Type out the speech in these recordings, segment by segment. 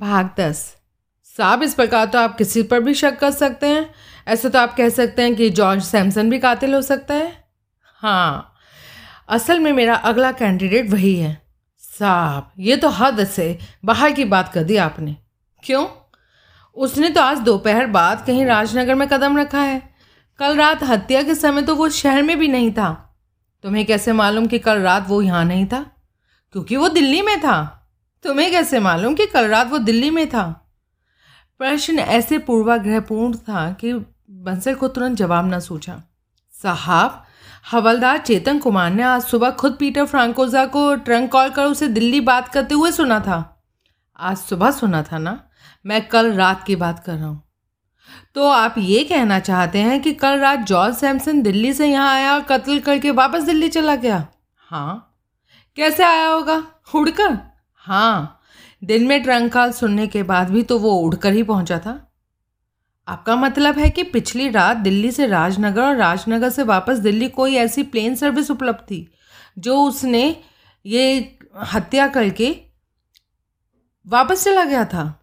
भाग दस। साहब, इस प्रकार तो आप किसी पर भी शक कर सकते हैं। ऐसे तो आप कह सकते हैं कि जॉर्ज सैमसन भी कातिल हो सकता है। हाँ असल में मेरा अगला कैंडिडेट वही है। साहब, ये तो हद से बाहर की बात कर दी आपने। क्यों? उसने तो आज दोपहर बाद कहीं राजनगर में कदम रखा है। कल रात हत्या के समय तो वो शहर में भी नहीं था। तुम्हें कैसे मालूम कि कल रात वो यहाँ नहीं था? क्योंकि वो दिल्ली में था। तुम्हें कैसे मालूम कि कल रात वो दिल्ली में था? प्रश्न ऐसे पूर्वाग्रहपूर्ण था कि बंसल को तुरंत जवाब न सूझा। साहब, हवलदार चेतन कुमार ने आज सुबह खुद पीटर फ्रांकोजा को ट्रंक कॉल कर उसे दिल्ली बात करते हुए सुना था। आज सुबह सुना था ना? मैं कल रात की बात कर रहा हूँ। तो आप ये कहना चाहते हैं कि कल रात जॉर्ज सैमसन दिल्ली से यहाँ आया और कत्ल करके वापस दिल्ली चला गया? हाँ। कैसे आया होगा? उड़कर हाँ दिन में ट्रंक कॉल सुनने के बाद भी तो वो उड़कर ही पहुँचा था। आपका मतलब है कि पिछली रात दिल्ली से राजनगर और राजनगर से वापस दिल्ली कोई ऐसी प्लेन सर्विस उपलब्ध थी, जो उसने ये हत्या करके वापस चला गया था?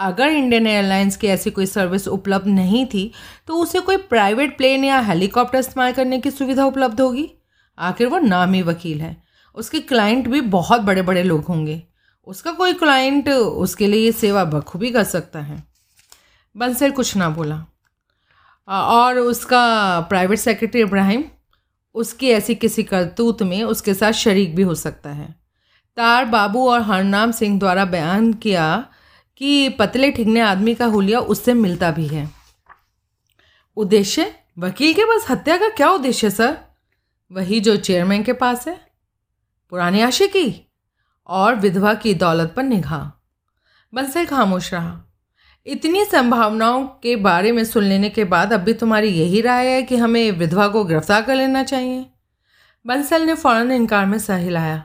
अगर इंडियन एयरलाइंस की ऐसी कोई सर्विस उपलब्ध नहीं थी तो उसे कोई प्राइवेट प्लेन या हेलीकॉप्टर इस्तेमाल करने की सुविधा उपलब्ध होगी? आखिर वो नामी वकील है। उसके क्लाइंट भी बहुत बड़े बड़े लोग होंगे। उसका कोई क्लाइंट उसके लिए ये सेवा बखूबी कर सकता है। बंसल कुछ ना बोला। और उसका प्राइवेट सेक्रेटरी इब्राहिम उसकी ऐसी किसी करतूत में उसके साथ शरीक भी हो सकता है। तार बाबू और हरनाम सिंह द्वारा बयान किया कि पतले ठिगने आदमी का हुलिया उससे मिलता भी है। उद्देश्य? वकील के पास हत्या का क्या उद्देश्य सर? वही जो चेयरमैन के पास है? पुरानी आशिकी? और विधवा की दौलत पर निगाह। बंसल खामोश रहा। इतनी संभावनाओं के बारे में सुन लेने के बाद अब भी तुम्हारी यही राय है कि हमें विधवा को गिरफ़्तार कर लेना चाहिए? बंसल ने फ़ौरन इनकार में सह हिलाया।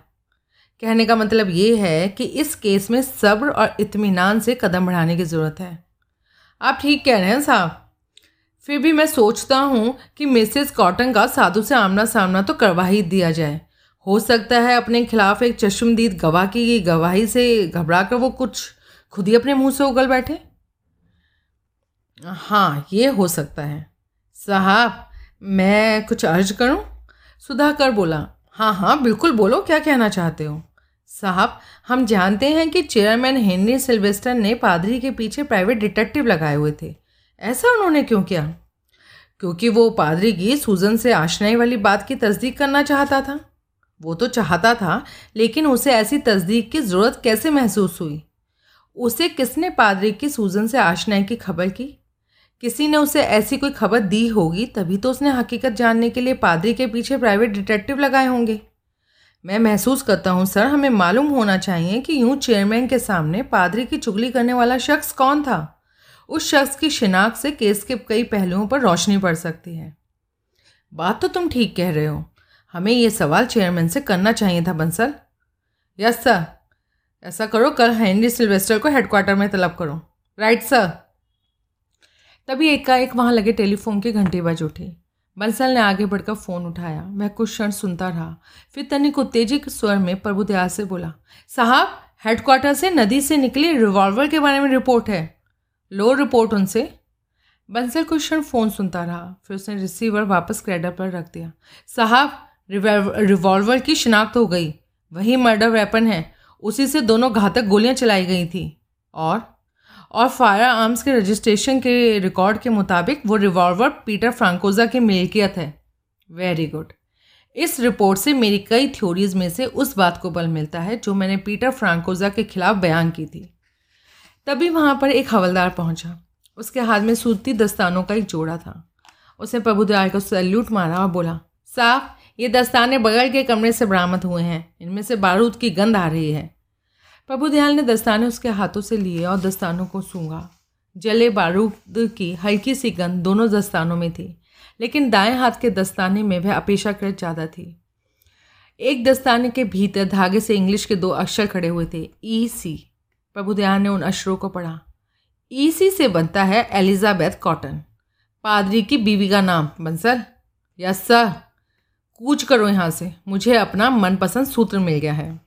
कहने का मतलब ये है कि इस केस में सब्र और इत्मीनान से कदम बढ़ाने की ज़रूरत है। आप ठीक कह रहे हैं साहब। फिर भी मैं सोचता हूँ कि मिसेस कॉटन का साधु से आमना सामना तो करवा ही दिया जाए। हो सकता है अपने खिलाफ एक चश्मदीद गवाह की गवाही से घबरा कर वो कुछ खुद ही अपने मुँह से उगल बैठे? हाँ ये हो सकता है। साहब, मैं कुछ अर्ज़ करूँ? सुधाकर बोला हाँ हाँ बिल्कुल बोलो, क्या कहना चाहते हो? साहब, हम जानते हैं कि चेयरमैन हेनरी सिल्वेस्टर ने पादरी के पीछे प्राइवेट डिटेक्टिव लगाए हुए थे। ऐसा उन्होंने क्यों किया? क्योंकि वो पादरी की सूजन से आशनाई वाली बात की तस्दीक करना चाहता था। वो तो चाहता था, लेकिन उसे ऐसी तस्दीक की ज़रूरत कैसे महसूस हुई? उसे किसने पादरी की सूजन से आशनाई की खबर की? किसी ने उसे ऐसी कोई खबर दी होगी, तभी तो उसने हकीकत जानने के लिए पादरी के पीछे प्राइवेट डिटेक्टिव लगाए होंगे। मैं महसूस करता हूँ, सर, हमें मालूम होना चाहिए कि यूँ चेयरमैन के सामने पादरी की चुगली करने वाला शख्स कौन था। उस शख्स की शिनाख्त से केस के कई पहलुओं पर रोशनी पड़ सकती है। बात तो तुम ठीक कह रहे हो। हमें ये सवाल चेयरमैन से करना चाहिए था बंसल। यस सर ऐसा करो, कल हेनरी सिल्वेस्टर को हेडक्वार्टर में तलब करो। राइट सर तभी एकाएक वहाँ लगे टेलीफोन की घंटी बज उठी। बंसल ने आगे बढ़कर फ़ोन उठाया। मैं कुछ क्षण सुनता रहा। फिर तनिक उत्तेजित स्वर में प्रभु दयाल से बोला, साहब हेडक्वार्टर से नदी से निकली रिवॉल्वर के बारे में रिपोर्ट है। लो रिपोर्ट उनसे. बंसल कुछ क्षण फ़ोन सुनता रहा। फिर उसने रिसीवर वापस क्रेडर पर रख दिया। साहब रिवॉल्वर की शिनाख्त हो गई। वही मर्डर वेपन है। उसी से दोनों घातक गोलियाँ चलाई गई थी। और और फायर आर्म्स के रजिस्ट्रेशन के रिकॉर्ड के मुताबिक वो रिवॉल्वर पीटर फ्रांकोजा की मिल्कियत है। वेरी गुड इस रिपोर्ट से मेरी कई थ्योरीज में से उस बात को बल मिलता है जो मैंने पीटर फ्रांकोजा के खिलाफ बयान की थी। तभी वहाँ पर एक हवलदार पहुँचा। उसके हाथ में सूती दस्तानों का एक जोड़ा था। उसने प्रभुदयाल को सैल्यूट मारा और बोला साफ़ ये दस्ताने बगल के कमरे से बरामद हुए हैं। इनमें से बारूद की गंध आ रही है। प्रभु दयाल ने दस्ताने उसके हाथों से लिए और दस्तानों को सूंघा। जले बारूद की हल्की सी गंध दोनों दस्तानों में थी, लेकिन दाएँ हाथ के दस्ताने में वह अपेक्षाकृत ज़्यादा थी। एक दस्ताने के भीतर धागे से इंग्लिश के दो अक्षर खड़े हुए थे ई सी प्रभु दयाल ने उन अक्षरों को पढ़ा। ई सी से बनता है एलिजाबेथ कॉटन। पादरी की बीवी का नाम बंसर यस, सर। कूच करो यहाँ से। मुझे अपना मनपसंद सूत्र मिल गया है।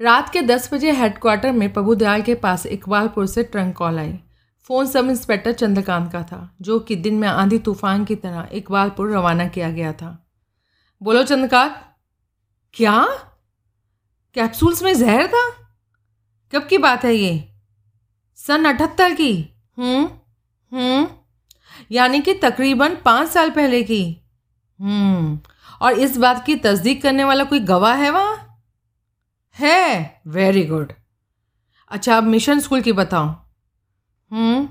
रात के दस बजे हेडक्वार्टर में प्रभुदयाल के पास इकबालपुर से ट्रंक कॉल आई। फ़ोन सब इंस्पेक्टर चंद्रकांत का था, जो कि दिन में आंधी तूफ़ान की तरह इकबालपुर रवाना किया गया था। बोलो चंद्रकांत, क्या? कैप्सूल्स में जहर था? कब की बात है ये? सन अठहत्तर की। हम्म हम्म यानी कि तकरीबन पाँच साल पहले की। हम्म। और इस बात की तस्दीक करने वाला कोई गवाह है वहाँ? है। वेरी गुड अच्छा अब मिशन स्कूल की बताओ। हम्म।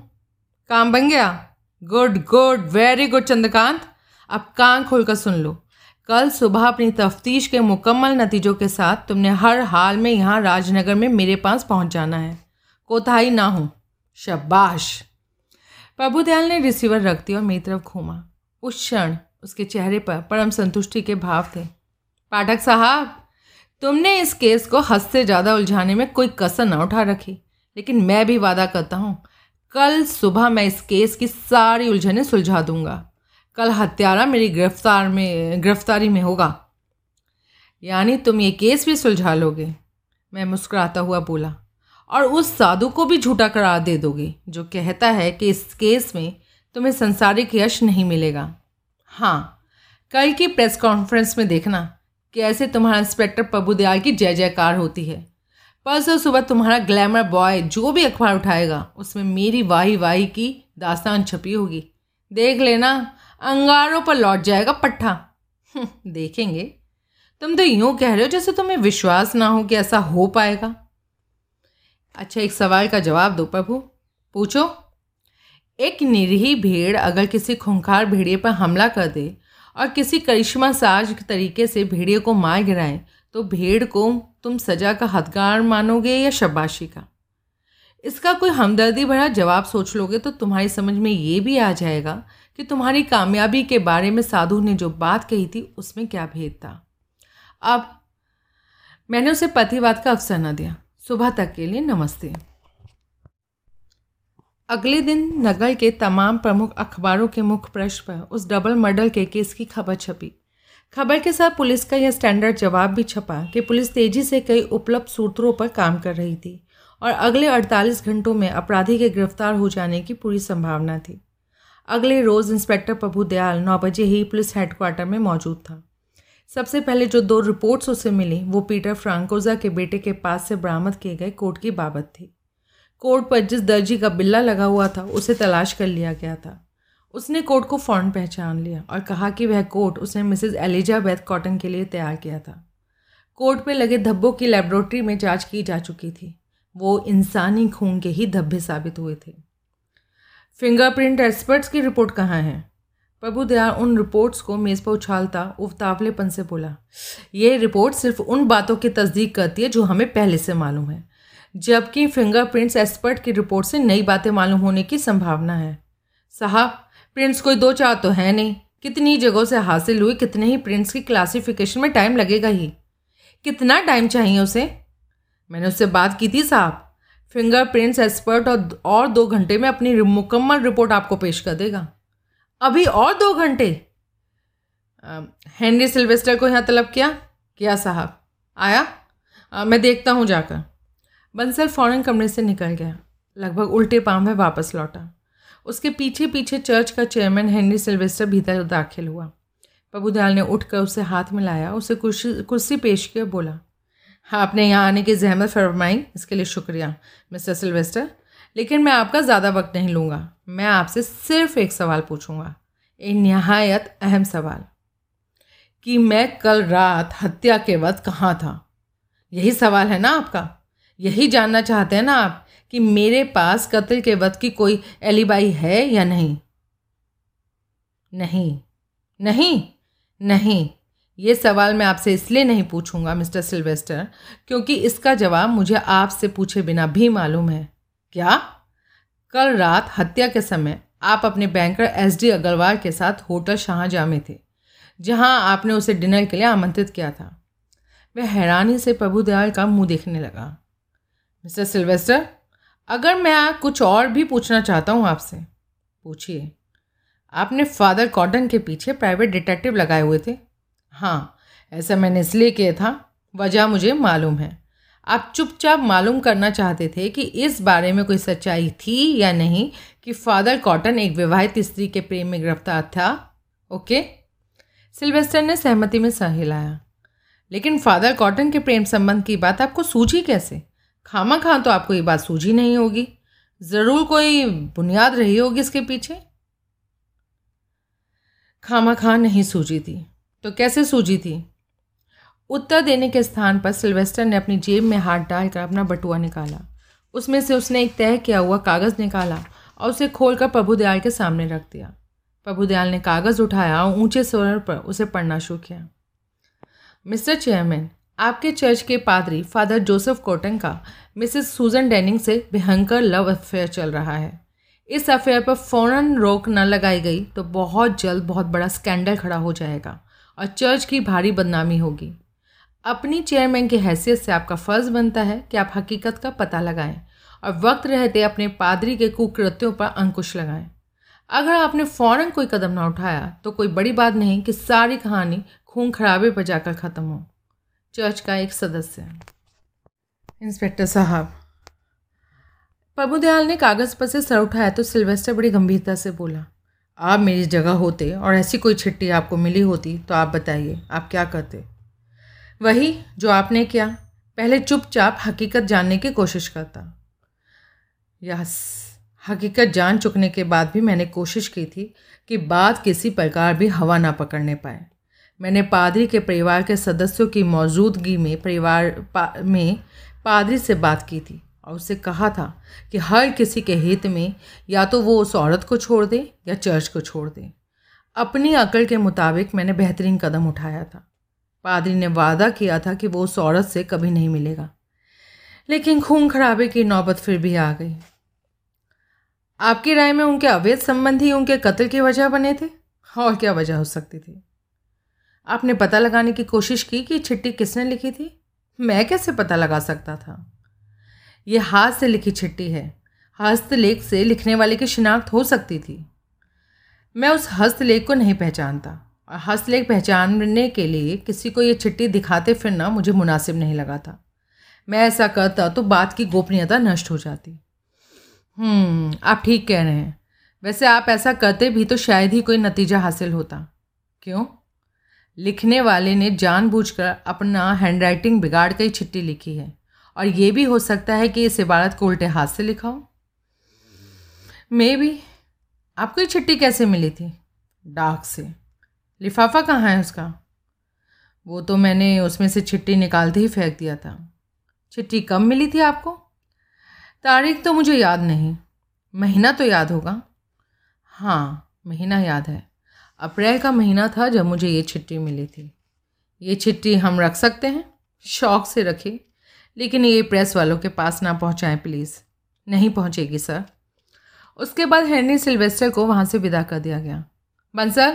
काम बन गया? Good good very good Chandrakant. अब कान खोलकर सुन लो। कल सुबह अपनी तफ्तीश के मुकम्मल नतीजों के साथ तुमने हर हाल में यहाँ राजनगर में मेरे पास पहुँच जाना है। कोताही ना हो। शबाश प्रभुदयाल ने रिसीवर रख दिया और मेरी तरफ़ घूमा। उस क्षण उसके चेहरे पर परम संतुष्टि के भाव थे। पाठक साहब, तुमने इस केस को हद से ज़्यादा उलझाने में कोई कसर न उठा रखी, लेकिन मैं भी वादा करता हूँ, कल सुबह मैं इस केस की सारी उलझने सुलझा दूँगा। कल हत्यारा मेरी गिरफ़्तार में, गिरफ्तारी में होगा। यानी तुम ये केस भी सुलझा लोगे, मैं मुस्कुराता हुआ बोला, और उस साधु को भी झूठा करार दे दोगे, जो कहता है कि इस केस में तुम्हें संसारिक यश नहीं मिलेगा। हाँ कल की प्रेस कॉन्फ्रेंस में देखना कि ऐसे तुम्हारा इंस्पेक्टर प्रभुदयाल की जय जयकार होती है। परसों सुबह तुम्हारा ग्लैमर बॉय जो भी अखबार उठाएगा उसमें मेरी वाही वाही की दास्तान छपी होगी। देख लेना अंगारों पर लौट जाएगा पट्ठा हम्म, देखेंगे। तुम तो यूँ कह रहे हो जैसे तुम्हें विश्वास ना हो कि ऐसा हो पाएगा। अच्छा एक सवाल का जवाब दो प्रभु पूछो। एक निरीही भेड़ अगर किसी खुंखार भेड़िए पर हमला कर दे और किसी करिश्मा साज तरीके से भेड़िए को मार गिराए तो भेड़ को तुम सजा का हदगार मानोगे या शबाशी का? इसका कोई हमदर्दी भरा जवाब सोच लोगे तो तुम्हारी समझ में ये भी आ जाएगा कि तुम्हारी कामयाबी के बारे में साधु ने जो बात कही थी, उसमें क्या भेद था। अब मैंने उसे पतिवाद का अवसर न दिया। सुबह तक के लिए नमस्ते। अगले दिन नगर के तमाम प्रमुख अखबारों के मुख्य पृष्ठ पर उस डबल मर्डर के केस की खबर छपी। खबर के साथ पुलिस का यह स्टैंडर्ड जवाब भी छपा कि पुलिस तेज़ी से कई उपलब्ध सूत्रों पर काम कर रही थी और अगले 48 घंटों में अपराधी के गिरफ़्तार हो जाने की पूरी संभावना थी। अगले रोज़ इंस्पेक्टर प्रभु दयाल नौ बजे ही पुलिस हेडक्वार्टर में मौजूद था। सबसे पहले जो दो रिपोर्ट्स उसे मिली, वो पीटर फ्रांकोजा के बेटे के पास से बरामद किए गए कोट की बाबत थी। कोट पर जिस दर्जी का बिल्ला लगा हुआ था, उसे तलाश कर लिया गया था। उसने कोट को फ़ौरन पहचान लिया और कहा कि वह कोट उसने मिसेज एलिजाबैथ कॉटन के लिए तैयार किया था। कोट पे लगे धब्बों की लेबोरेटरी में जाँच की जा चुकी थी। वो इंसानी खून के ही धब्बे साबित हुए थे। फिंगरप्रिंट एक्सपर्ट्स की रिपोर्ट कहाँ है? प्रभु दयाल उन रिपोर्ट्स को मेज़ पर उछालता उवतावलेपन से बोला, ये रिपोर्ट सिर्फ़ उन बातों की तस्दीक करती है जो हमें पहले से मालूम है। जबकि फिंगरप्रिंट्स एक्सपर्ट की रिपोर्ट से नई बातें मालूम होने की संभावना है। साहब प्रिंट्स कोई दो चार तो है नहीं। कितनी जगहों से हासिल हुई कितने ही प्रिंट्स की क्लासिफिकेशन में टाइम लगेगा ही। कितना टाइम चाहिए उसे? मैंने उससे बात की थी साहब। फिंगरप्रिंट्स एक्सपर्ट और और दो घंटे में अपनी मुकम्मल रिपोर्ट आपको पेश कर देगा। अभी और दो घंटे? हेनरी सिल्वेस्टर को यहाँ तलब किया? किया साहब। आया? आ, मैं देखता हूँ जाकर। बंसल फ़ौरन कमरे से निकल गया। लगभग उल्टे पाँव में वापस लौटा। उसके पीछे पीछे चर्च का चेयरमैन हेनरी सिल्वेस्टर भीतर दाखिल हुआ। प्रभुदयाल ने उठकर उसे हाथ में लाया उसे कुर्सी कुर्सी पेश किया बोला हाँ आपने यहाँ आने की जहमत फरमाई, इसके लिए शुक्रिया, मिस्टर सिल्वेस्टर। लेकिन मैं आपका ज़्यादा वक्त नहीं लूँगा। मैं आपसे सिर्फ़ एक सवाल पूछूँगा। एक नहायत अहम सवाल। कि मैं कल रात हत्या के वक्त कहाँ था? यही सवाल है ना आपका? यही जानना चाहते हैं ना आप कि मेरे पास कत्ल के वक्त की कोई एलिबाई है या नहीं? नहीं। नहीं। नहीं। ये सवाल मैं आपसे इसलिए नहीं पूछूँगा, मिस्टर सिल्वेस्टर, क्योंकि इसका जवाब मुझे आपसे पूछे बिना भी मालूम है। क्या? कल रात हत्या के समय आप अपने बैंकर एस डी अग्रवाल के साथ होटल शाहजहाँ में थे, जहाँ आपने उसे डिनर के लिए आमंत्रित किया था। वह हैरानी से प्रभुदयाल का मुँह देखने लगा। मिस्टर सिल्वेस्टर, अगर मैं कुछ और भी पूछना चाहता हूँ आपसे, पूछिए। आपने फादर कॉटन के पीछे प्राइवेट डिटेक्टिव लगाए हुए थे? हाँ ऐसा मैंने इसलिए किया था, वजह मुझे मालूम है। आप चुपचाप मालूम करना चाहते थे कि इस बारे में कोई सच्चाई थी या नहीं कि फादर कॉटन एक विवाहित स्त्री के प्रेम में गिरफ़्तार था? ओके? सिल्वेस्टर ने सहमति में सह हिलाया लेकिन फादर कॉटन के प्रेम संबंध की बात आपको सूझी कैसे? खामा खां तो आपको ये बात सूझी नहीं होगी। ज़रूर कोई बुनियाद रही होगी इसके पीछे। खामा खां नहीं सूझी थी। तो कैसे सूझी थी? उत्तर देने के स्थान पर सिल्वेस्टर ने अपनी जेब में हाथ डालकर अपना बटुआ निकाला। उसमें से उसने एक तय किया हुआ कागज़ निकाला और उसे खोलकर प्रभुदयाल के सामने रख दिया। प्रभुदयाल ने कागज़ उठाया और ऊँचे स्वर पर उसे पढ़ना शुरू किया। मिस्टर चेयरमैन आपके चर्च के पादरी, फादर जोसेफ कोटन का, मिसेस सूजन डेनिंग से भयंकर लव अफेयर चल रहा है। इस अफेयर पर फ़ौरन रोक न लगाई गई तो बहुत जल्द बहुत बड़ा स्कैंडल खड़ा हो जाएगा और चर्च की भारी बदनामी होगी। अपनी चेयरमैन की हैसियत से आपका फ़र्ज़ बनता है कि आप हकीकत का पता लगाएँ और वक्त रहते अपने पादरी के कुकृत्यों पर अंकुश लगाएँ। अगर आपने फ़ौरन कोई कदम ना उठाया तो कोई बड़ी बात नहीं कि सारी कहानी खून खराबे पर जाकर ख़त्म हो। चर्च का एक सदस्य, इंस्पेक्टर साहब। प्रभुदयाल ने कागज़ पर से सर उठाया तो सिल्वेस्टर बड़ी गंभीरता से बोला, आप मेरी जगह होते और ऐसी कोई छिट्टी आपको मिली होती तो आप बताइए, आप क्या करते? वही जो आपने किया, पहले चुपचाप हकीकत जानने की कोशिश करता। यस, हकीकत जान चुकने के बाद भी मैंने कोशिश की थी कि बात किसी प्रकार भी हवा ना पकड़ने पाए। मैंने पादरी के परिवार के सदस्यों की मौजूदगी में परिवार पा, में पादरी से बात की थी और उससे कहा था कि हर किसी के हित में या तो वो उस औरत को छोड़ दे या चर्च को छोड़ दे। अपनी अकल के मुताबिक मैंने बेहतरीन कदम उठाया था। पादरी ने वादा किया था कि वो उस औरत से कभी नहीं मिलेगा। लेकिन खून खराबे की नौबत फिर भी आ गई। आपकी राय में उनके अवैध संबंधी उनके कत्ल की वजह बने थे? और क्या वजह हो सकती थी? आपने पता लगाने की कोशिश की कि चिट्ठी किसने लिखी थी? मैं कैसे पता लगा सकता था? यह हाथ से लिखी चिट्ठी है। हस्तलेख से लिखने वाले की शिनाख्त हो सकती थी। मैं उस हस्तलेख को नहीं पहचानता। और हस्तलेख पहचानने के लिए किसी को ये चिट्ठी दिखाते फिरना मुझे मुनासिब नहीं लगा था मैं ऐसा करता तो बात की गोपनीयता नष्ट हो जाती। हम्म, आप ठीक कह रहे हैं। वैसे आप ऐसा करते भी तो शायद ही कोई नतीजा हासिल होता। क्यों? लिखने वाले ने जानबूझकर अपना हैंडराइटिंग बिगाड़ कर चिट्ठी लिखी है। और ये भी हो सकता है कि इस इबारत को उल्टे हाथ से लिखा हो। मे भी आपको ये चिट्ठी कैसे मिली थी? डाक से। लिफाफा कहाँ है उसका? वो तो मैंने उसमें से चिट्ठी निकालते ही फेंक दिया था। चिट्ठी कब मिली थी आपको? तारीख तो मुझे याद नहीं। महीना तो याद होगा। हाँ महीना याद है। अप्रैल का महीना था जब मुझे ये चिट्ठी मिली थी। ये चिट्ठी हम रख सकते हैं? शौक से रखिए। लेकिन ये प्रेस वालों के पास ना पहुँचाएँ, प्लीज़। नहीं पहुँचेगी, सर। उसके बाद हेनरी सिल्वेस्टर को वहाँ से विदा कर दिया गया। बंसर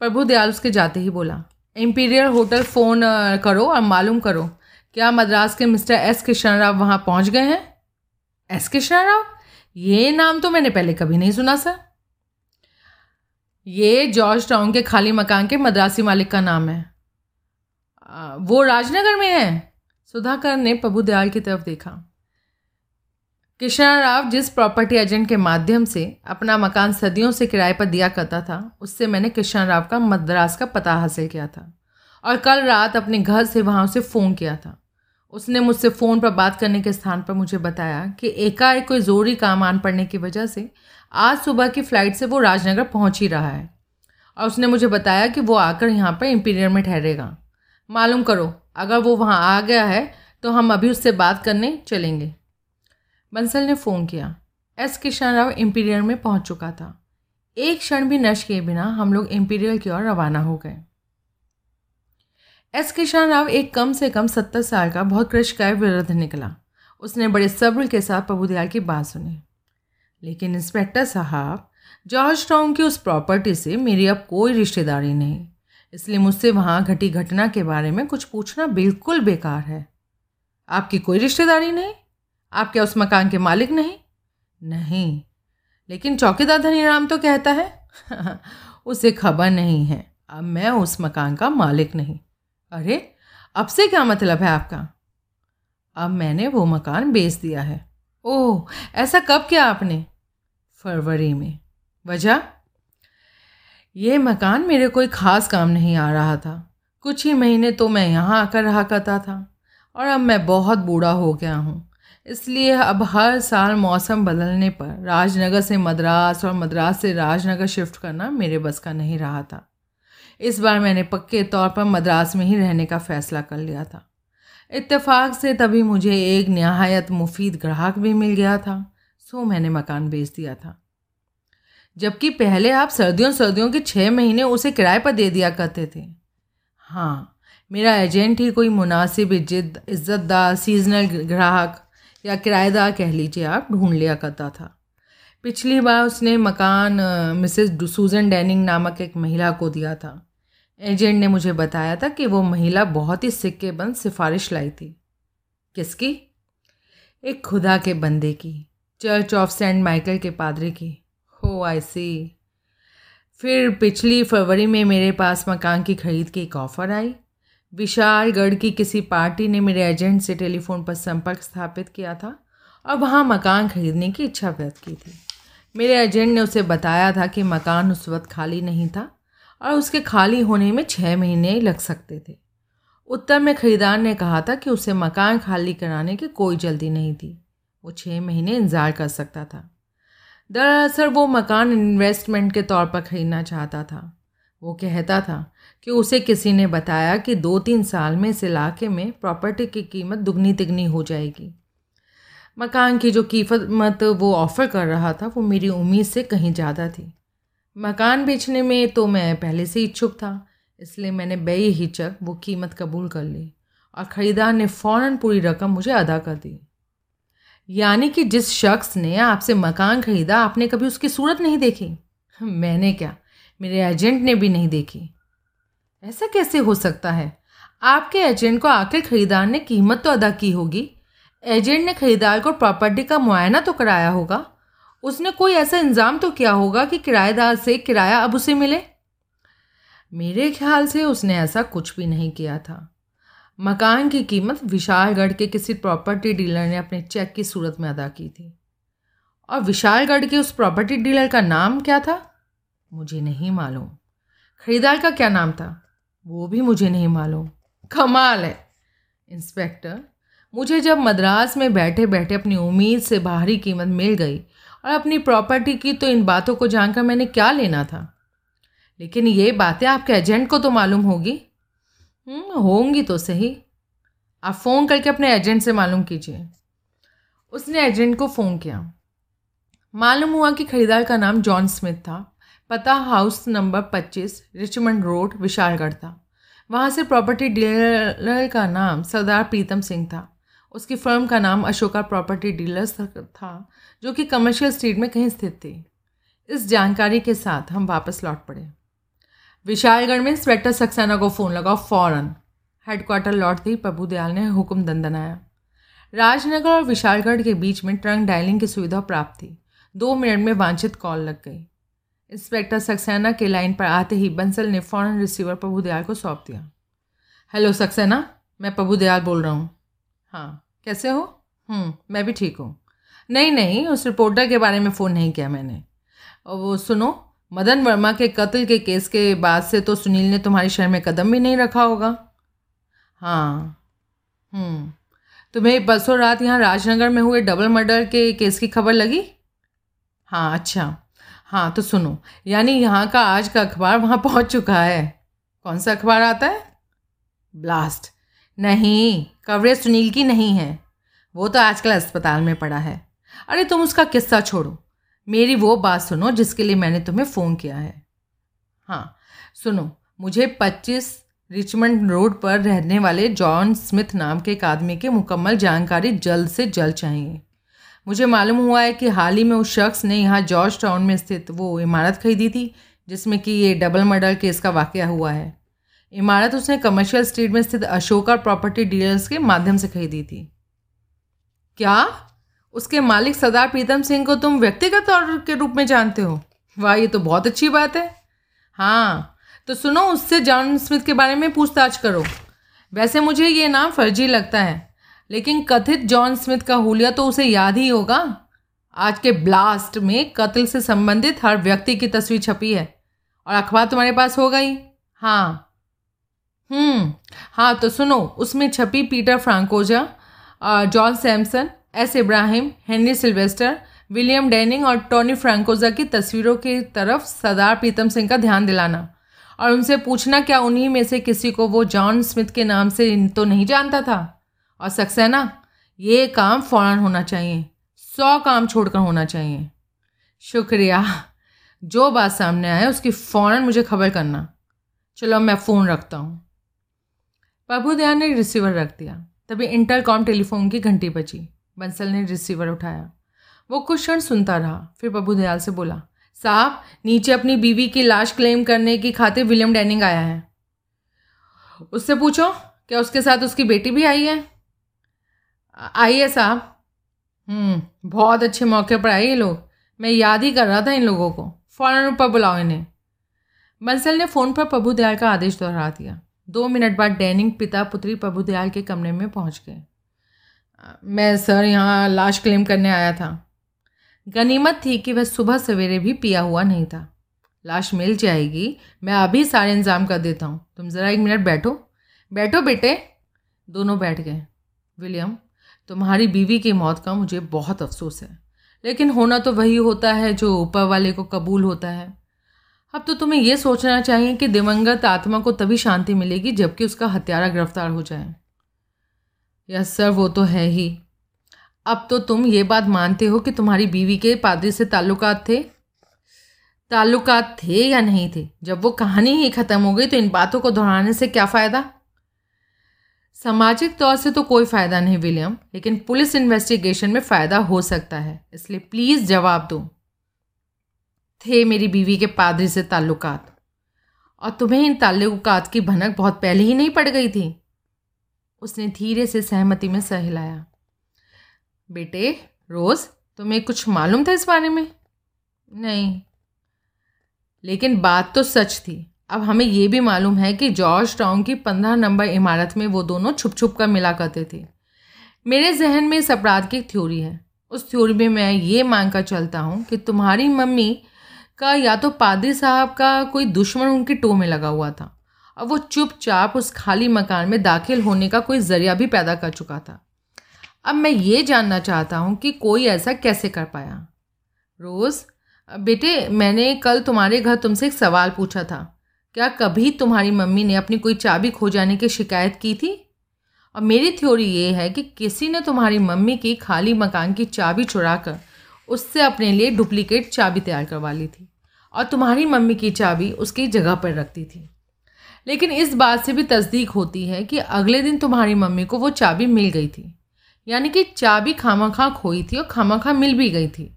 प्रभु दयाल उसके जाते ही बोला इम्पीरियल होटल फ़ोन करो और मालूम करो, क्या मद्रास के मिस्टर एस किशन राव वहाँ पहुँच गए हैं? एस किशन राव ये नाम तो मैंने पहले कभी नहीं सुना, सर। ये जॉर्ज टाउन के खाली मकान के मद्रासी मालिक का नाम है। वो राजनगर में है। सुधाकर ने प्रभु दयाल की तरफ़ देखा। कृष्णा राव जिस प्रॉपर्टी एजेंट के माध्यम से अपना मकान सदियों से किराए पर दिया करता था, उससे मैंने कृष्णा राव का मद्रास का पता हासिल किया था और कल रात अपने घर से वहाँ उसे फ़ोन किया था। उसने मुझसे फ़ोन पर बात करने के स्थान पर मुझे बताया कि एकाएक कोई ज़रूरी काम आन पड़ने की वजह से आज सुबह की फ़्लाइट से वो राजनगर पहुँच ही रहा है। और उसने मुझे बताया कि वो आकर यहाँ पर इम्पीरियर में ठहरेगा। मालूम करो, अगर वो वहाँ आ गया है तो हम अभी उससे बात करने चलेंगे। बंसल ने फ़ोन किया। एस किशन राव इम्पीरियल में पहुँच चुका था। एक क्षण भी नश किए बिना हम लोग इम्पीरियल की ओर रवाना हो गए। एस किशन राव एक कम से कम सत्तर साल का बहुत कृषकाय वृद्ध निकला। उसने बड़े सब्र के साथ प्रभुदयाल की बात सुनी। लेकिन इंस्पेक्टर साहब, जॉर्ज टाउन की उस प्रॉपर्टी से मेरी अब कोई रिश्तेदारी नहीं। इसलिए मुझसे वहाँ घटी घटना के बारे में कुछ पूछना बिल्कुल बेकार है। आपकी कोई रिश्तेदारी नहीं? आप क्या उस मकान के मालिक नहीं? नहीं। लेकिन चौकीदार धनीराम तो कहता है, उसे खबर नहीं है। अब मैं उस मकान का मालिक नहीं। अरे, अब से क्या मतलब है आपका? अब मैंने वो मकान बेच दिया है। ओह, ऐसा कब किया आपने? फरवरी में। वजह? ये मकान मेरे कोई ख़ास काम नहीं आ रहा था। कुछ ही महीने तो मैं यहाँ आकर रहा करता था। और अब मैं बहुत बूढ़ा हो गया हूँ। इसलिए अब हर साल मौसम बदलने पर राजनगर से मद्रास और मद्रास से राजनगर शिफ्ट करना मेरे बस का नहीं रहा था। इस बार मैंने पक्के तौर पर मद्रास में ही रहने का फ़ैसला कर लिया था। इत्तेफाक से तभी मुझे एक नहायत मुफीद ग्राहक भी मिल गया था। सो मैंने मकान बेच दिया था। जबकि पहले आप सर्दियों सर्दियों के छः महीने उसे किराए पर दे दिया करते थे। हाँ मेरा एजेंट ही कोई मुनासिब इज़्ज़त, इज़्ज़तदार सीजनल ग्राहक या किराएदार कह लीजिए आप ढूंढ लिया करता था। पिछली बार उसने मकान मिसेस सूजन डैनिंग नामक एक महिला को दिया था। एजेंट ने मुझे बताया था कि वो महिला बहुत ही सिक्के बंद सिफारिश लाई थी। किसकी? एक खुदा के बंदे की। चर्च ऑफ़ सेंट माइकल के पादरी की। हो आई सी फिर पिछली फरवरी में मेरे पास मकान की खरीद की एक ऑफ़र आई। विशालगढ़ की किसी पार्टी ने मेरे एजेंट से टेलीफोन पर संपर्क स्थापित किया था। और वहाँ मकान खरीदने की इच्छा व्यक्त की थी। मेरे एजेंट ने उसे बताया था कि मकान उस वक्त खाली नहीं था और उसके खाली होने में छः महीने लग सकते थे। उत्तर में खरीदार ने कहा था कि उसे मकान खाली कराने की कोई जल्दी नहीं थी। वो छः महीने इंतज़ार कर सकता था। दरअसल वो मकान इन्वेस्टमेंट के तौर पर ख़रीदना चाहता था। वो कहता था कि उसे किसी ने बताया कि दो तीन साल में इस इलाके में प्रॉपर्टी की कीमत दुगनी तिगनी हो जाएगी। मकान की जो कीमत वो ऑफ़र कर रहा था वो मेरी उम्मीद से कहीं ज़्यादा थी। मकान बेचने में तो मैं पहले से इच्छुक था, इसलिए मैंने बेहिचक वो कीमत कबूल कर ली और ख़रीदार ने फ़ौर पूरी रकम मुझे अदा कर दी। यानी कि जिस शख्स ने आपसे मकान खरीदा, आपने कभी उसकी सूरत नहीं देखी? मैंने क्या? मेरे एजेंट ने भी नहीं देखी। ऐसा कैसे हो सकता है? आपके एजेंट को आखिर खरीदार ने कीमत तो अदा की होगी। एजेंट ने खरीदार को प्रॉपर्टी का मुआयना तो कराया होगा। उसने कोई ऐसा इंतज़ाम तो किया होगा कि किराएदार से किराया अब उसे मिले? मेरे ख्याल से उसने ऐसा कुछ भी नहीं किया था। मकान की कीमत विशालगढ़ के किसी प्रॉपर्टी डीलर ने अपने चेक की सूरत में अदा की थी। और विशालगढ़ के उस प्रॉपर्टी डीलर का नाम क्या था? मुझे नहीं मालूम। खरीदार का क्या नाम था? वो भी मुझे नहीं मालूम। कमाल है। इंस्पेक्टर मुझे जब मद्रास में बैठे बैठे अपनी उम्मीद से बाहरी कीमत मिल गई और अपनी प्रॉपर्टी की तो इन बातों को जानकर मैंने क्या लेना था? लेकिन ये बातें आपके एजेंट को तो मालूम होगी। होंगी तो सही। आप फ़ोन करके अपने एजेंट से मालूम कीजिए। उसने एजेंट को फ़ोन किया। मालूम हुआ कि खरीदार का नाम जॉन स्मिथ था। पता हाउस नंबर पच्चीस, रिचमंड रोड, विशालगढ़ था। वहाँ से प्रॉपर्टी डीलर का नाम सरदार प्रीतम सिंह था। उसकी फर्म का नाम अशोका प्रॉपर्टी डीलर्स था, जो कि कमर्शियल स्ट्रीट में कहीं स्थित थी। इस जानकारी के साथ हम वापस लौट पड़े। विशालगढ़ में इंस्पेक्टर सक्सेना को फ़ोन लगा फ़ौरन। हेडक्वार्टर लौटते ही प्रभु दयाल ने हुक्म दंदनाया। राजनगर और विशालगढ़ के बीच में ट्रंक डायलिंग की सुविधा प्राप्त थी। दो मिनट में वांछित कॉल लग गई। इंस्पेक्टर सक्सेना के लाइन पर आते ही बंसल ने फ़ौरन रिसीवर प्रभु दयाल को सौंप दिया। हेलो सक्सेना मैं प्रभु दयाल बोल रहा हूँ। हाँ कैसे हो? हम्म, मैं भी ठीक हूँ। नहीं नहीं उस रिपोर्टर के बारे में फ़ोन नहीं किया मैंने। और वो सुनो मदन वर्मा के कत्ल के केस के बाद से तो सुनील ने तुम्हारे शहर में कदम भी नहीं रखा होगा। हाँ। हम्म। तुम्हें परसों रात यहाँ राजनगर में हुए डबल मर्डर के केस की खबर लगी? हाँ अच्छा। हाँ तो सुनो। यानी यहाँ का आज का अखबार वहाँ पहुँच चुका है। कौन सा अखबार आता है? ब्लास्ट। नहीं, कवरेज सुनील की नहीं है। वो तो आजकल अस्पताल में पड़ा है। अरे तुम उसका किस्सा छोड़ो। मेरी वो बात सुनो जिसके लिए मैंने तुम्हें फ़ोन किया है। हाँ सुनो, मुझे पच्चीस रिचमंड रोड पर रहने वाले जॉन स्मिथ नाम के एक आदमी की मुकम्मल जानकारी जल्द से जल्द चाहिए। मुझे मालूम हुआ है कि हाल ही में उस शख्स ने यहाँ जॉर्ज टाउन में स्थित वो इमारत खरीदी थी, जिसमें कि ये डबल मर्डर केस का वाक़ हुआ है। इमारत उसने कमर्शियल स्ट्रीट में स्थित अशोका प्रॉपर्टी डीलर्स के माध्यम से खरीदी थी। क्या? उसके मालिक सरदार प्रीतम सिंह को तुम व्यक्तिगत तौर के रूप में जानते हो? वाह, ये तो बहुत अच्छी बात है। हाँ तो सुनो, उससे जॉन स्मिथ के बारे में पूछताछ करो। वैसे मुझे ये नाम फर्जी लगता है, लेकिन कथित जॉन स्मिथ का हुलिया तो उसे याद ही होगा। आज के ब्लास्ट में कत्ल से संबंधित हर व्यक्ति की तस्वीर छपी है, और अखबार तुम्हारे पास हो गई। हाँ। हम्म हाँ तो सुनो, उसमें छपी Peter Francoza John Samson S Ibrahim, Henry Sylvester, William Denning और टोनी फ्रांकोजा की तस्वीरों की तरफ़ सरदार प्रीतम सिंह का ध्यान दिलाना। और उनसे पूछना, क्या उन्हीं में से किसी को वो जॉन स्मिथ के नाम से तो नहीं जानता था? और सक्सेना, ये काम फ़ौरन होना चाहिए। सौ काम छोड़कर होना चाहिए। शुक्रिया। जो बात सामने आए, उसकी फ़ौरन मुझे खबर करना। चलो, मैं फ़ोन रखता हूँ। प्रभुदयाल ने रिसीवर रख दिया। तभी इंटरकॉम टेलीफोन की घंटी बजी। बंसल ने रिसीवर उठाया। वो कुछ क्षण सुनता रहा, फिर प्रभुदयाल से बोला, साहब, नीचे अपनी बीवी की लाश क्लेम करने की खातिर विलियम डैनिंग आया है। उससे पूछो, क्या उसके साथ उसकी बेटी भी आई है? आई है साहब। हम्म बहुत अच्छे मौके पर आए ये लोग। मैं याद ही कर रहा था इन लोगों को। फ़ौरन ऊपर बुलाओ इन्हें। बंसल ने फ़ोन पर प्रभु दयाल का आदेश दोहरा दिया। दो मिनट बाद डैनिंग पिता पुत्री प्रभु दयाल के कमरे में पहुँच गए। मैं सर यहाँ लाश क्लेम करने आया था। गनीमत थी कि वह सुबह सवेरे भी पिया हुआ नहीं था। लाश मिल जाएगी, मैं अभी सारे इंतज़ाम कर देता हूँ। तुम ज़रा एक मिनट बैठो। बैठो बेटे। दोनों बैठ गए। विलियम, तुम्हारी बीवी की मौत का मुझे बहुत अफसोस है। लेकिन होना तो वही होता है जो ऊपर वाले को कबूल होता है। अब तो तुम्हें यह सोचना चाहिए कि दिवंगत आत्मा को तभी शांति मिलेगी जबकि उसका हत्यारा गिरफ़्तार हो जाए। यस सर, वो तो है ही। अब तो तुम ये बात मानते हो कि तुम्हारी बीवी के पादरी से ताल्लुकात थे? ताल्लुकात थे या नहीं थे? जब वो कहानी ही ख़त्म हो गई तो इन बातों को दोहराने से क्या फ़ायदा? सामाजिक तौर से तो कोई फ़ायदा नहीं, विलियम, लेकिन पुलिस इन्वेस्टिगेशन में फ़ायदा हो सकता है, इसलिए प्लीज़ जवाब दो। थे मेरी बीवी के पादरी से ताल्लुकात। और तुम्हें इन ताल्लुकात की भनक बहुत पहले ही नहीं पड़ गई थी? उसने धीरे से सहमति में सह हिलाया बेटे, रोज़ तुम्हें कुछ मालूम था इस बारे में? नहीं। लेकिन बात तो सच थी। अब हमें यह भी मालूम है कि जॉर्ज टाउन की पंद्रह नंबर इमारत में वो दोनों छुप छुप कर मिला करते थे। मेरे जहन में इस अपराध की थ्योरी है। उस थ्योरी में मैं ये मान कर चलता हूँ कि तुम्हारी मम्मी का या तो पादरी साहब का कोई दुश्मन उनकी टो में लगा हुआ था। और वो चुपचाप उस खाली मकान में दाखिल होने का कोई ज़रिया भी पैदा कर चुका था। अब मैं ये जानना चाहता हूँ कि कोई ऐसा कैसे कर पाया। रोज़, बेटे, मैंने कल तुम्हारे घर तुमसे एक सवाल पूछा था। क्या कभी तुम्हारी मम्मी ने अपनी कोई चाबी खो जाने की शिकायत की थी? और मेरी थ्योरी ये है कि किसी ने तुम्हारी मम्मी की खाली मकान की चाबी चुरा कर उससे अपने लिए डुप्लीकेट चाबी तैयार करवा ली थी। और तुम्हारी मम्मी की चाबी उसकी जगह पर रखती थी। लेकिन इस बात से भी तस्दीक होती है कि अगले दिन तुम्हारी मम्मी को वो चाबी मिल गई थी। यानी कि चाबी खामा खां खोई थी और खामा खां मिल भी गई थी।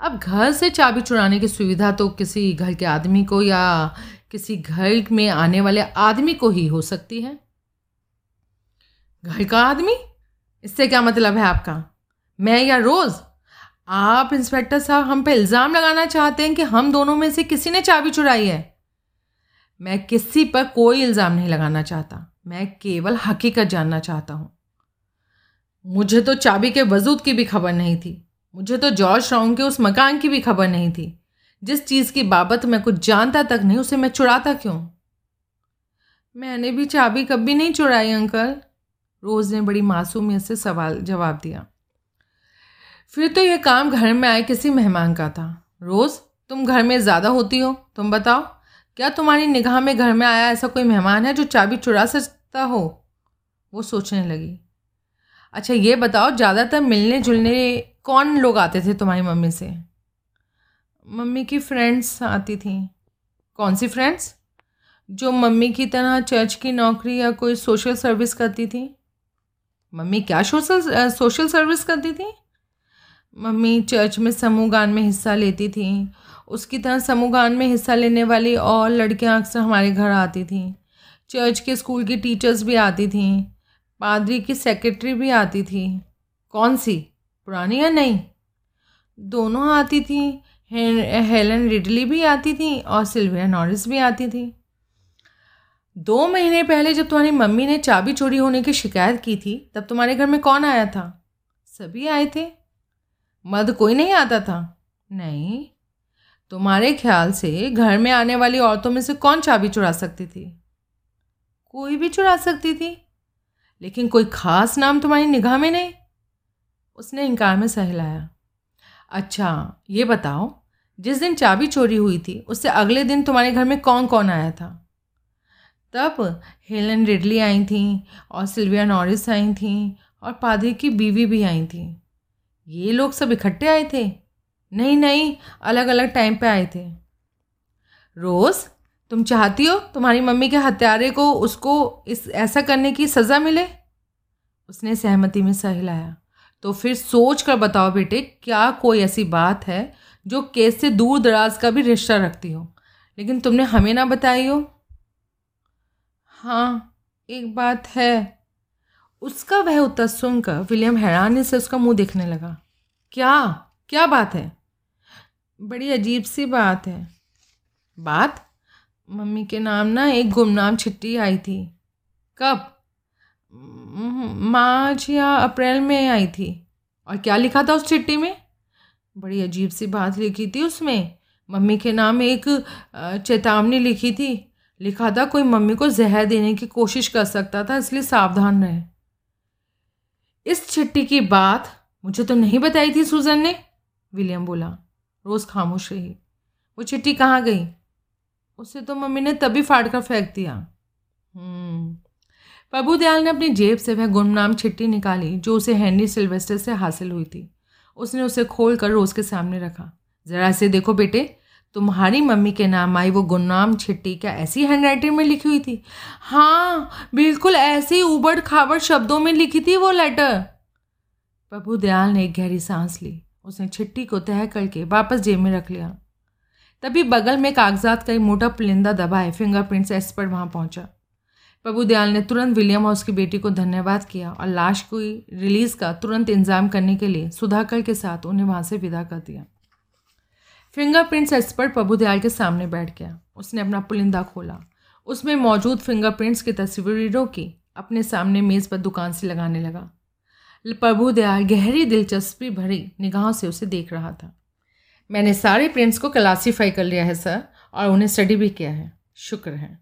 अब घर से चाबी चुराने की सुविधा तो किसी घर के आदमी को या किसी घर में आने वाले आदमी को ही हो सकती है। घर का आदमी? इससे क्या मतलब है आपका? मैं या रोज़? आप इंस्पेक्टर साहब हम पे इल्ज़ाम लगाना चाहते हैं कि हम दोनों में से किसी ने चाबी चुराई है। मैं किसी पर कोई इल्ज़ाम नहीं लगाना चाहता। मैं केवल हकीकत जानना चाहता हूँ। मुझे तो चाबी के वजूद की भी खबर नहीं थी। मुझे तो जॉर्ज टाउन के उस मकान की भी खबर नहीं थी। जिस चीज़ की बाबत मैं कुछ जानता तक नहीं, उसे मैं चुराता क्यों? मैंने भी चाबी कभी नहीं चुराई, अंकल। रोज़ ने बड़ी मासूमियत से सवाल जवाब दिया। फिर तो यह काम घर में आए किसी मेहमान का था। रोज़, तुम घर में ज़्यादा होती हो, तुम बताओ। क्या तुम्हारी निगाह में घर में आया ऐसा कोई मेहमान है जो चाबी चुरा सकता हो? वो सोचने लगी। अच्छा ये बताओ, ज़्यादातर मिलने जुलने कौन लोग आते थे तुम्हारी मम्मी से? मम्मी की फ्रेंड्स आती थी। कौन सी फ्रेंड्स जो मम्मी की तरह चर्च की नौकरी या कोई सोशल सर्विस करती थी? मम्मी क्या सोशल सोशल सर्विस करती थी? मम्मी चर्च में समूह गान में हिस्सा लेती थी। उसकी तरह समूह गान में हिस्सा लेने वाली और लड़कियाँ अक्सर हमारे घर आती थी। चर्च के स्कूल की टीचर्स भी आती थीं। पादरी की सेक्रेटरी भी आती थी। कौन सी? पुरानी या नहीं दोनों आती थी। हेलन रिडली भी आती थी और सिल्विया नॉरिस भी आती थी। दो महीने पहले जब तुम्हारी मम्मी ने चाबी चोरी होने की शिकायत की थी, तब तुम्हारे घर में कौन आया था? सभी आए थे। मर्द कोई नहीं आता था। नहीं, तुम्हारे ख्याल से घर में आने वाली औरतों में से कौन चाबी चुरा सकती थी? कोई भी चुरा सकती थी, लेकिन कोई खास नाम तुम्हारी निगाह में नहीं। उसने इनकार में सहलाया। अच्छा ये बताओ, जिस दिन चाबी चोरी हुई थी, उससे अगले दिन तुम्हारे घर में कौन कौन आया था? तब हेलन रिडली आई थी और सिल्विया नॉरिस आई थी और पादरी की बीवी भी आई थी। ये लोग सब इकट्ठे आए थे? नहीं नहीं अलग अलग टाइम पे आए थे। रोज़, तुम चाहती हो तुम्हारी मम्मी के हत्यारे को, उसको इस, ऐसा करने की सज़ा मिले? उसने सहमति में सह हिलाया तो फिर सोच कर बताओ बेटे, क्या कोई ऐसी बात है जो केस से दूर दराज का भी रिश्ता रखती हो? लेकिन तुमने हमें ना बताई हो। हाँ एक बात है। उसका वह उत्तर सुनकर विलियम हैरानी से उसका मुँह देखने लगा। क्या? क्या बात है? बड़ी अजीब सी बात है। बात? मम्मी के नाम ना एक गुमनाम चिट्ठी आई थी। कब? मार्च या अप्रैल में आई थी। और क्या लिखा था उस चिट्ठी में? बड़ी अजीब सी बात लिखी थी उसमें। मम्मी के नाम एक चेतावनी लिखी थी। लिखा था कोई मम्मी को जहर देने की कोशिश कर सकता था, इसलिए सावधान रहे। इस चिट्ठी की बात मुझे तो नहीं बताई थी सूजन ने? विलियम बोला। रोज़ खामोश रही। वो चिट्ठी कहाँ गई? उसे तो मम्मी ने तभी फाड़ कर फेंक दिया। हम्म। प्रभु दयाल ने अपनी जेब से वह गुमनाम चिट्ठी निकाली, जो उसे हैंडी सिल्वेस्टर से हासिल हुई थी। उसने उसे खोल कर रोज़ के सामने रखा। ज़रा से देखो बेटे तुम्हारी मम्मी के नाम आई, वो गुमनाम छिट्टी, क्या ऐसी हैंड राइटिंग में लिखी हुई थी? हाँ बिल्कुल ऐसे ही उबड़ खाबड़ शब्दों में लिखी थी वो लेटर प्रभु दयाल ने एक गहरी सांस ली। उसने छिट्टी को तह करके वापस जेब में रख लिया। तभी बगल में कागजात का एक मोटा पुलिंदा दबाए फिंगरप्रिंट्स एक्सपर्ट वहाँ पहुँचा। प्रभु दयाल ने तुरंत विलियम और उसकी बेटी को धन्यवाद किया और लाश को रिलीज़ का तुरंत इंतज़ाम करने के लिए सुधाकर के साथ उन्हें वहाँ से विदा कर दिया। फिंगरप्रिंट्स एक्सपर्ट प्रभु दयाल के सामने बैठ गया। उसने अपना पुलिंदा खोला। उसमें मौजूद फिंगरप्रिंट्स की तस्वीरों की अपने सामने मेज़ पर दुकान से लगाने लगा। प्रभु दयाल गहरी दिलचस्पी भरी निगाहों से उसे देख रहा था। मैंने सारे प्रिंट्स को क्लासीफाई कर लिया है सर और उन्हें स्टडी भी किया है। शुक्र है।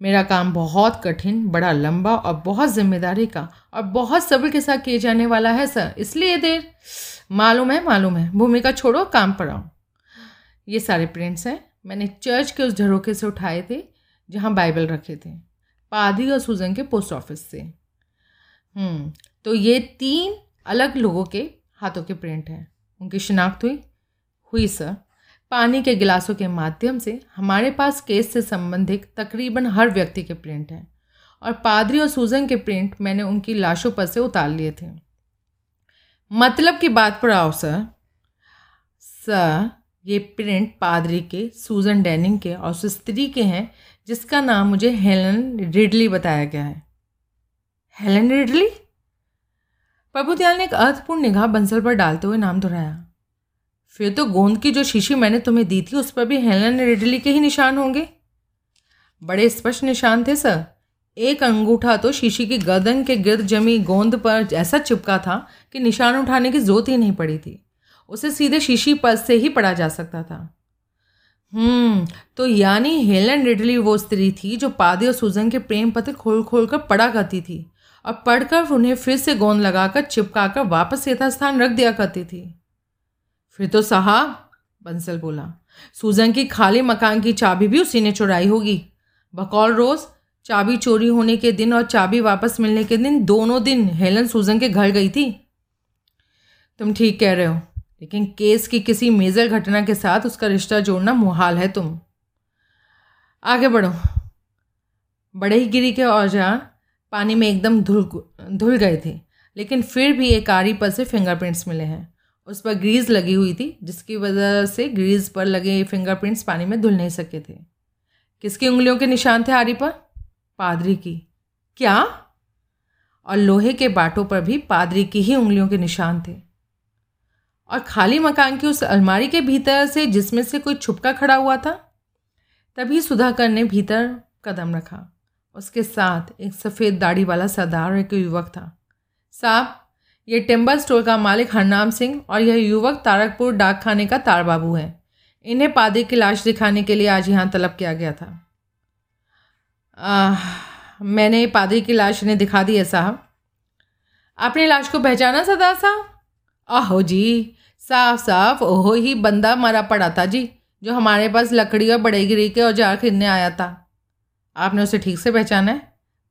मेरा काम बहुत कठिन, बड़ा लंबा और बहुत ज़िम्मेदारी का और बहुत सब्र के साथ किए जाने वाला है सर इसलिए देर। मालूम है मालूम है। भूमिका छोड़ो, काम पर आओ। ये सारे प्रिंट्स हैं। मैंने चर्च के उस झरोखे से उठाए थे जहाँ बाइबल रखे थे। पादी और सूजन के पोस्ट ऑफ़िस से। हम्म, तो ये तीन अलग लोगों के हाथों के प्रिंट हैं। उनकी शिनाख्त हुई। हुई सर पानी के गिलासों के माध्यम से हमारे पास केस से संबंधित तकरीबन हर व्यक्ति के प्रिंट हैं। और पादरी और सूजन के प्रिंट मैंने उनकी लाशों पर से उतार लिए थे। मतलब की बात पर आओ सर सर ये प्रिंट पादरी के सूजन डैनिंग के और उस स्त्री के हैं, जिसका नाम मुझे हेलन रिडली बताया गया है। हेलन रिडली प्रभुदयाल ने एक अर्थपूर्ण निगाह बंसल पर डालते हुए नाम दोहराया। फिर तो गोंद की जो शीशी मैंने तुम्हें दी थी, उस पर भी हेलन रिडली के ही निशान होंगे। बड़े स्पष्ट निशान थे, सर। एक अंगूठा तो शीशी की गर्दन के गिर्द जमी गोंद पर ऐसा चिपका था कि निशान उठाने की ज़रूरत ही नहीं पड़ी थी। उसे सीधे शीशी पर से ही पड़ा जा सकता था। हम्म तो यानी हेलन रिडली वो स्त्री थी जो पादे और सूजन के प्रेम पत्र खोल खोल कर पढ़ा करती थी। और पढ़कर उन्हें फिर से गोंद लगाकर चिपकाकर वापस यथास्थान रख दिया करती थी। फिर तो साहब, बंसल बोला, सूजन की खाली मकान की चाबी भी उसी ने चुराई होगी। बकौल रोज़, चाबी चोरी होने के दिन और चाबी वापस मिलने के दिन दोनों दिन हेलन सूजन के घर गई थी। तुम ठीक कह रहे हो। लेकिन केस की किसी मेजर घटना के साथ उसका रिश्ता जोड़ना मुहाल है तुम। आगे बढ़ो। बड़े ही गिरी के औज़ार पानी में एकदम धुल धुल गए थे, लेकिन फिर भी एक आरी पर से फिंगरप्रिंट्स मिले हैं। उस पर ग्रीज लगी हुई थी, जिसकी वजह से ग्रीज पर लगे फिंगरप्रिंट्स पानी में धुल नहीं सके थे। किसकी उंगलियों के निशान थे आरी पर? पादरी की। क्या? और लोहे के बाटों पर भी पादरी की ही उंगलियों के निशान थे। और खाली मकान की उस अलमारी के भीतर से जिसमें से कोई छुपका खड़ा हुआ था तभी सुधाकर ने भीतर कदम रखा। उसके साथ एक सफ़ेद दाढ़ी वाला सरदार एक युवक था। साहब ये टिम्बर स्टोर का मालिक हरनाम सिंह और यह युवक तारकपुर डाक खाने का तार बाबू है। इन्हें पादरी की लाश दिखाने के लिए आज यहाँ तलब किया गया था। आ, मैंने पादरी की लाश इन्हें दिखा दी है साहब। आपने लाश को पहचाना सरदार साहब? आहो जी साफ़ साफ़ ओहो ही बंदा मरा पड़ा था जी, जो हमारे पास लकड़ी और बड़ेगिरी के औज़ार खरीदने आया था। आपने उसे ठीक से पहचाना है?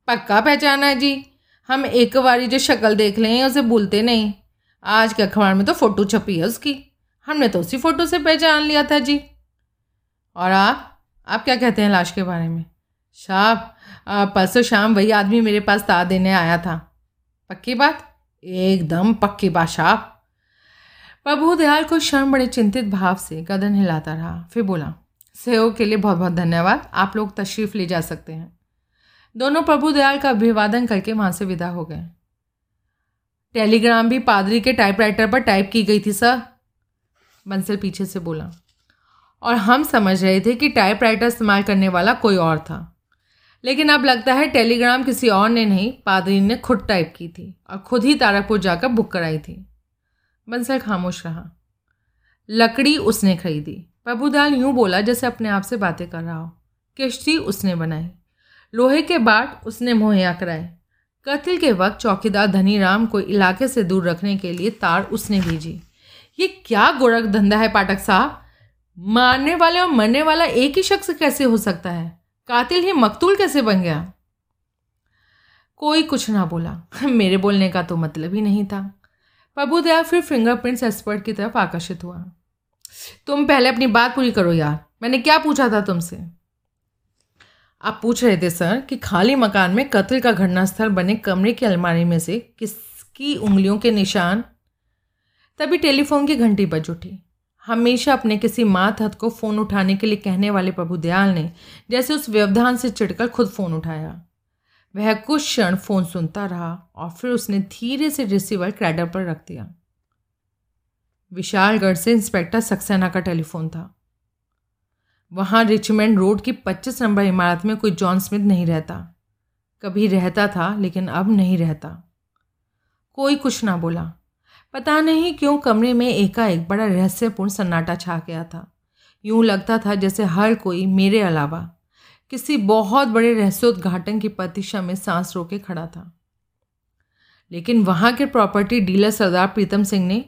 पक्का पहचाना है जी। हम एक बारी जो शक्ल देख लें, उसे भूलते नहीं। आज के अखबार में तो फ़ोटो छपी है उसकी। हमने तो उसी फ़ोटो से पहचान लिया था जी। और आप? आप क्या कहते हैं लाश के बारे में? साहब परसों शाम वही आदमी मेरे पास ता देने आया था। पक्की बात? एकदम पक्की बात साहब प्रभु दयाल को शर्म बड़े चिंतित भाव से गदन हिलाता रहा। फिर बोला, सहयोग के लिए बहुत बहुत धन्यवाद। आप लोग तशरीफ़ ले जा सकते हैं। दोनों प्रभु दयाल का अभिवादन करके वहाँ से विदा हो गए। टेलीग्राम भी पादरी के टाइपराइटर पर टाइप की गई थी सर बंसल पीछे से बोला। और हम समझ रहे थे कि टाइपराइटर इस्तेमाल करने वाला कोई और था। लेकिन अब लगता है टेलीग्राम किसी और ने नहीं, पादरी ने खुद टाइप की थी और खुद ही तारकपुर जाकर बुक कराई थी। बंसल खामोश रहा। लकड़ी उसने खरीदी। प्रभुदाल यूँ बोला जैसे अपने आप से बातें कर रहा हो। किश्ती उसने बनाई। लोहे के बाट उसने मुहैया कराए। कत्ल के वक्त चौकीदार धनीराम को इलाके से दूर रखने के लिए तार उसने भेजी। ये क्या गोरख धंधा है पाठक साहब? मारने वाले और मरने वाला एक ही शख्स कैसे हो सकता है? कातिल ही मकतूल कैसे बन गया? कोई कुछ ना बोला। मेरे बोलने का तो मतलब ही नहीं था। प्रभुदया फिर फिंगरप्रिंट्स एक्सपर्ट की तरफ़ आकर्षित हुआ। तुम पहले अपनी बात पूरी करो यार। मैंने क्या पूछा था तुमसे? आप पूछ रहे थे, सर, कि खाली मकान में कत्ल का घटनास्थल बने कमरे की अलमारी में से किसकी उंगलियों के निशान? तभी टेलीफोन की घंटी बज उठी। हमेशा अपने किसी मात हथ को फ़ोन उठाने के लिए कहने वाले प्रभु दयाल ने जैसे उस व्यवधान से चिढ़कर खुद फ़ोन उठाया। वह कुछ क्षण फ़ोन सुनता रहा और फिर उसने धीरे से रिसीवर क्रैडर पर रख दिया। विशालगढ़ से इंस्पेक्टर सक्सेना का टेलीफोन था। वहाँ रिचमैंड रोड की 25 नंबर इमारत में कोई जॉन स्मिथ नहीं रहता। कभी रहता था, लेकिन अब नहीं रहता। कोई कुछ ना बोला। पता नहीं क्यों कमरे में एकाएक बड़ा रहस्यपूर्ण सन्नाटा छा गया था। यूँ लगता था जैसे हर कोई मेरे अलावा किसी बहुत बड़े रहस्योद्घाटन की प्रतीक्षा में सांस रोके खड़ा था। लेकिन वहाँ के प्रॉपर्टी डीलर सरदार प्रीतम सिंह ने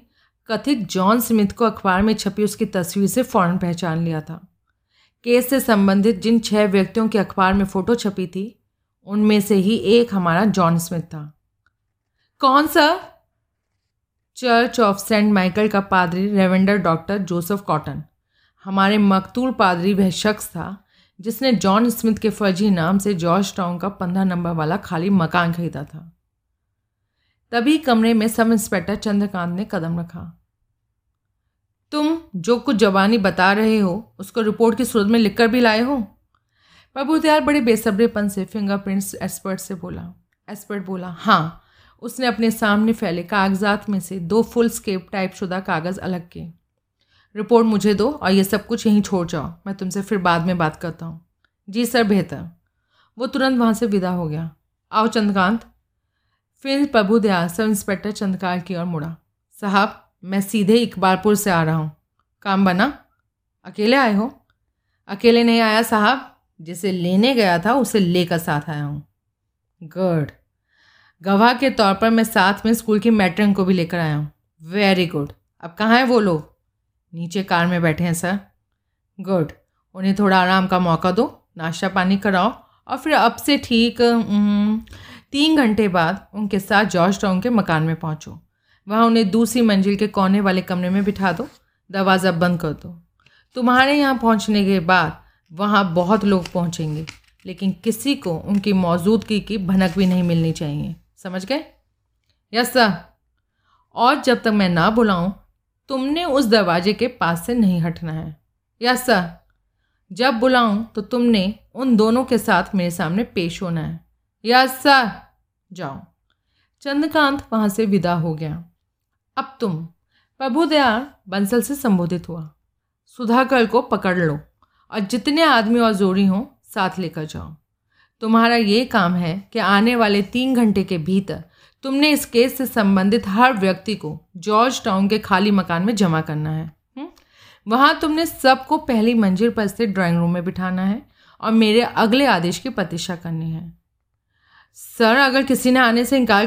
कथित जॉन स्मिथ को अखबार में छपी उसकी तस्वीर से फ़ौरन पहचान लिया था। केस से संबंधित जिन छह व्यक्तियों के अखबार में फ़ोटो छपी थी, उनमें से ही एक हमारा जॉन स्मिथ था। कौन सा? चर्च ऑफ़ सेंट माइकल का पादरी रेवेंडर डॉक्टर जोसेफ कॉटन। हमारे मकतूल पादरी वह शख्स था जिसने जॉन स्मिथ के फर्जी नाम से जॉर्ज टाउन का पंद्रह नंबर वाला खाली मकान खरीदा था। तभी कमरे में सब इंस्पेक्टर चंद्रकांत ने कदम रखा। तुम जो कुछ जवानी बता रहे हो, उसको रिपोर्ट की सूरत में लिखकर भी लाए हो? प्रभु दयाल बड़े बेसब्रेपन से फिंगरप्रिंट्स एक्सपर्ट से बोला। एक्सपर्ट बोला हाँ उसने अपने सामने फैले कागजात में से दो फुल स्केप टाइप शुदा कागज़ अलग किए। रिपोर्ट मुझे दो और ये सब कुछ यहीं छोड़ जाओ। मैं तुमसे फिर बाद में बात करता हूँ। जी सर, बेहतर। वो तुरंत वहाँ से विदा हो गया। आओ चंद्रकांत। फिर प्रभु दयाल सब इंस्पेक्टर चंद्रकांत की ओर मुड़ा। साहब, मैं सीधे इकबालपुर से आ रहा हूँ। काम बना? अकेले आए हो? अकेले नहीं आया साहब। जिसे लेने गया था, उसे लेकर साथ आया हूँ। गुड। गवाह के तौर पर मैं साथ में स्कूल की मैट्रन को भी लेकर आया हूँ। Very good. अब कहाँ हैं वो लोग? नीचे कार में बैठे हैं, सर। गुड। उन्हें थोड़ा आराम का मौका दो, नाश्ता पानी कराओ, और फिर अब से ठीक तीन घंटे बाद उनके साथ जॉर्ज टाउन के मकान में पहुंचो। वहाँ उन्हें दूसरी मंजिल के कोने वाले कमरे में बिठा दो। दरवाज़ा बंद कर दो। तुम्हारे यहाँ पहुँचने के बाद वहाँ बहुत लोग पहुँचेंगे, लेकिन किसी को उनकी मौजूदगी की भनक भी नहीं मिलनी चाहिए। समझ गए? Yes, sir. और जब तक मैं ना बुलाऊं तुमने उस दरवाजे के पास से नहीं हटना है। यस सर, जब बुलाऊं तो तुमने उन दोनों के साथ मेरे सामने पेश होना है। यस सर जाओ चंद्रकांत वहाँ से विदा हो गया। अब तुम प्रभुदयाल बंसल से संबोधित हुआ। सुधाकर को पकड़ लो और जितने आदमी और जोड़ी हों, साथ लेकर जाओ। तुम्हारा ये काम है कि आने वाले तीन घंटे के भीतर तुमने इस केस से संबंधित हर व्यक्ति को जॉर्ज टाउन के खाली मकान में जमा करना है हुँ? वहाँ तुमने सबको पहली मंजिल पर स्थित ड्राइंग रूम में बिठाना है और मेरे अगले आदेश की प्रतीक्षा करनी है सर, अगर किसी ने आने से इनकार कर